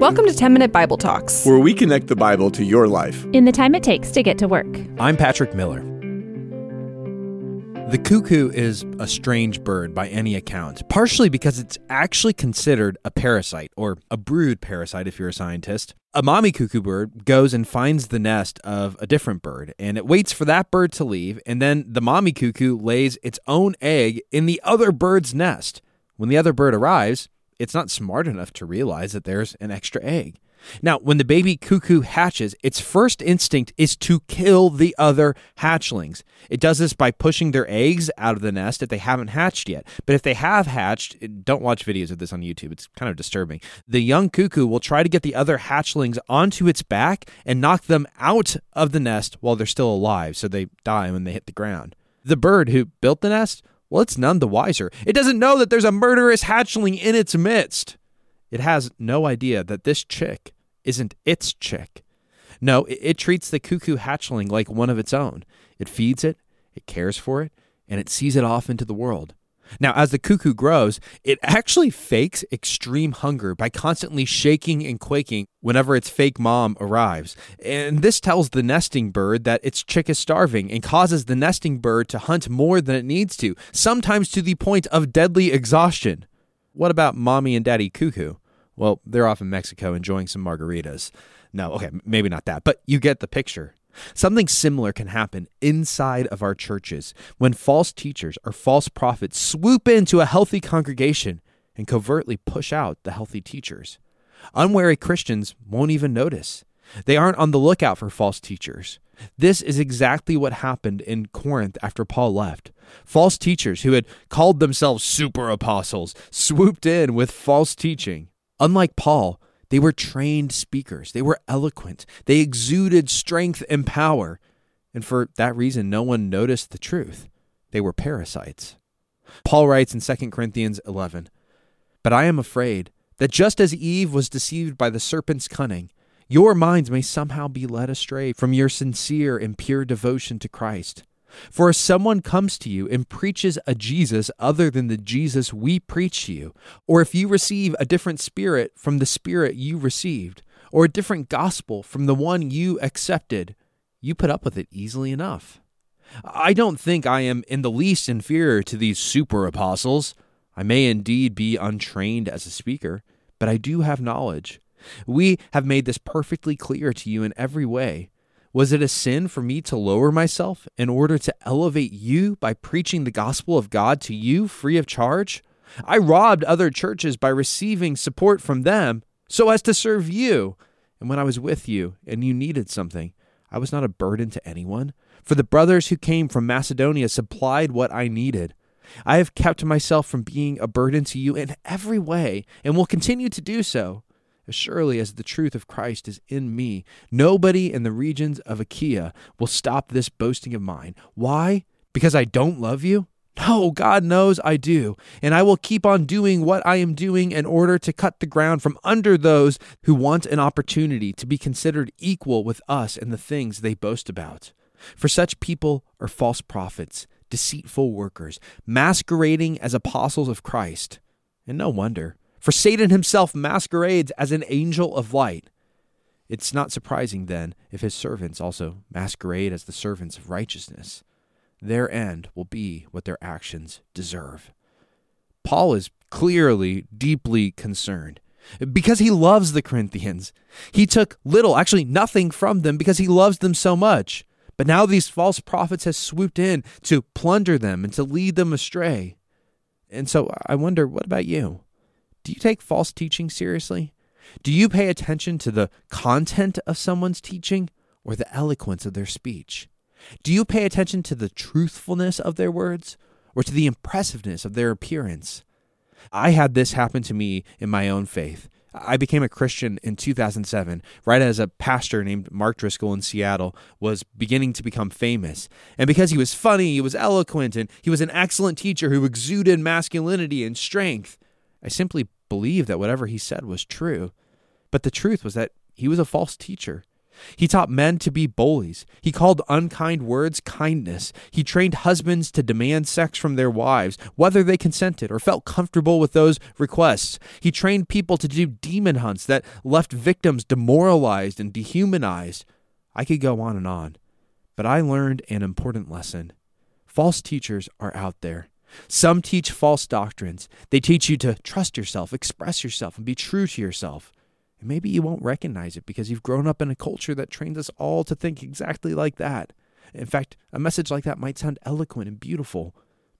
Welcome to 10 Minute Bible Talks, where we connect the Bible to your life in the time it takes to get to work. I'm Patrick Miller. The cuckoo is a strange bird by any account, partially because it's actually considered a parasite, or a brood parasite if you're a scientist. A mommy cuckoo bird goes and finds the nest of a different bird, and it waits for that bird to leave, and then the mommy cuckoo lays its own egg in the other bird's nest. When the other bird arrives, it's not smart enough to realize that there's an extra egg. Now, when the baby cuckoo hatches, its first instinct is to kill the other hatchlings. It does this by pushing their eggs out of the nest if they haven't hatched yet. But if they have hatched, don't watch videos of this on YouTube. It's kind of disturbing. The young cuckoo will try to get the other hatchlings onto its back and knock them out of the nest while they're still alive so they die when they hit the ground. The bird who built the nest well, it's none the wiser. It doesn't know that there's a murderous hatchling in its midst. It has no idea that this chick isn't its chick. No, it, it, treats the cuckoo hatchling like one of its own. It feeds it, it cares for it, and it sees it off into the world. Now, as the cuckoo grows, it actually fakes extreme hunger by constantly shaking and quaking whenever its fake mom arrives. And this tells the nesting bird that its chick is starving and causes the nesting bird to hunt more than it needs to, sometimes to the point of deadly exhaustion. What about mommy and daddy cuckoo? Well, they're off in Mexico enjoying some margaritas. No, okay, maybe not that, but you get the picture. Something similar can happen inside of our churches when false teachers or false prophets swoop into a healthy congregation and covertly push out the healthy teachers. Unwary Christians won't even notice. They aren't on the lookout for false teachers. This is exactly what happened in Corinth after Paul left. False teachers who had called themselves super apostles swooped in with false teaching. Unlike Paul, they were trained speakers. They were eloquent. They exuded strength and power. And for that reason, no one noticed the truth. They were parasites. Paul writes in 2 Corinthians 11 But I am afraid that just as Eve was deceived by the serpent's cunning, your minds may somehow be led astray from your sincere and pure devotion to Christ. For if someone comes to you and preaches a Jesus other than the Jesus we preach to you, or if you receive a different spirit from the spirit you received, or a different gospel from the one you accepted, you put up with it easily enough. I don't think I am in the least inferior to these super apostles. I may indeed be untrained as a speaker, but I do have knowledge. We have made this perfectly clear to you in every way. Was it a sin for me to lower myself in order to elevate you by preaching the gospel of God to you free of charge? I robbed other churches by receiving support from them so as to serve you. And when I was with you and you needed something, I was not a burden to anyone, for the brothers who came from Macedonia supplied what I needed. I have kept myself from being a burden to you in every way and will continue to do so as surely as the truth of Christ is in me, nobody in the regions of Achaia will stop this boasting of mine. Why? Because I don't love you? No, God knows I do. And I will keep on doing what I am doing in order to cut the ground from under those who want an opportunity to be considered equal with us in the things they boast about. For such people are false prophets, deceitful workers, masquerading as apostles of Christ. And no wonder. For Satan himself masquerades as an angel of light. It's not surprising, then, if his servants also masquerade as the servants of righteousness. Their end will be what their actions deserve. Paul is clearly deeply concerned because he loves the Corinthians. He took little, actually nothing from them because he loves them so much. But now these false prophets have swooped in to plunder them and to lead them astray. And so I wonder, what about you? Do you take false teaching seriously? Do you pay attention to the content of someone's teaching or the eloquence of their speech? Do you pay attention to the truthfulness of their words or to the impressiveness of their appearance? I had this happen to me in my own faith. I became a Christian in 2007, right as a pastor named Mark Driscoll in Seattle was beginning to become famous. And because he was funny, he was eloquent, and he was an excellent teacher who exuded masculinity and strength, I simply believed that whatever he said was true. But the truth was that he was a false teacher. He taught men to be bullies. He called unkind words kindness. He trained husbands to demand sex from their wives, whether they consented or felt comfortable with those requests. He trained people to do demon hunts that left victims demoralized and dehumanized. I could go on and on. But I learned an important lesson. False teachers are out there. Some teach false doctrines. They teach you to trust yourself, express yourself, and be true to yourself. And maybe you won't recognize it because you've grown up in a culture that trains us all to think exactly like that. In fact, a message like that might sound eloquent and beautiful,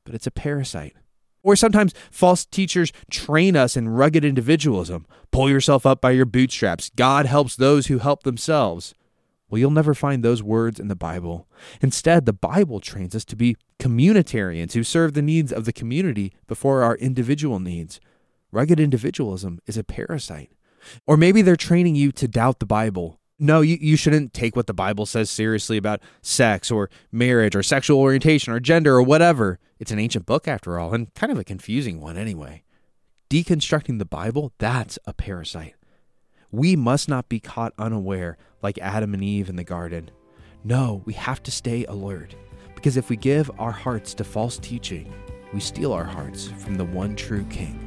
but it's a parasite. Or sometimes false teachers train us in rugged individualism. Pull yourself up by your bootstraps. God helps those who help themselves. Well, you'll never find those words in the Bible. Instead, the Bible trains us to be communitarians who serve the needs of the community before our individual needs. Rugged individualism is a parasite. Or maybe they're training you to doubt the Bible. No, you, you shouldn't take what the Bible says seriously about sex or marriage or sexual orientation or gender or whatever. It's an ancient book after all, and kind of a confusing one anyway. Deconstructing the Bible, that's a parasite. We must not be caught unaware like Adam and Eve in the garden. No, we have to stay alert because if we give our hearts to false teaching, we steal our hearts from the one true King.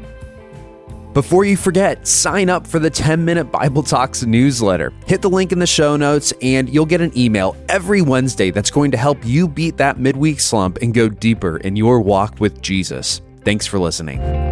Before you forget, sign up for the 10 Minute Bible Talks newsletter. Hit the link in the show notes, and you'll get an email every Wednesday that's going to help you beat that midweek slump and go deeper in your walk with Jesus. Thanks for listening.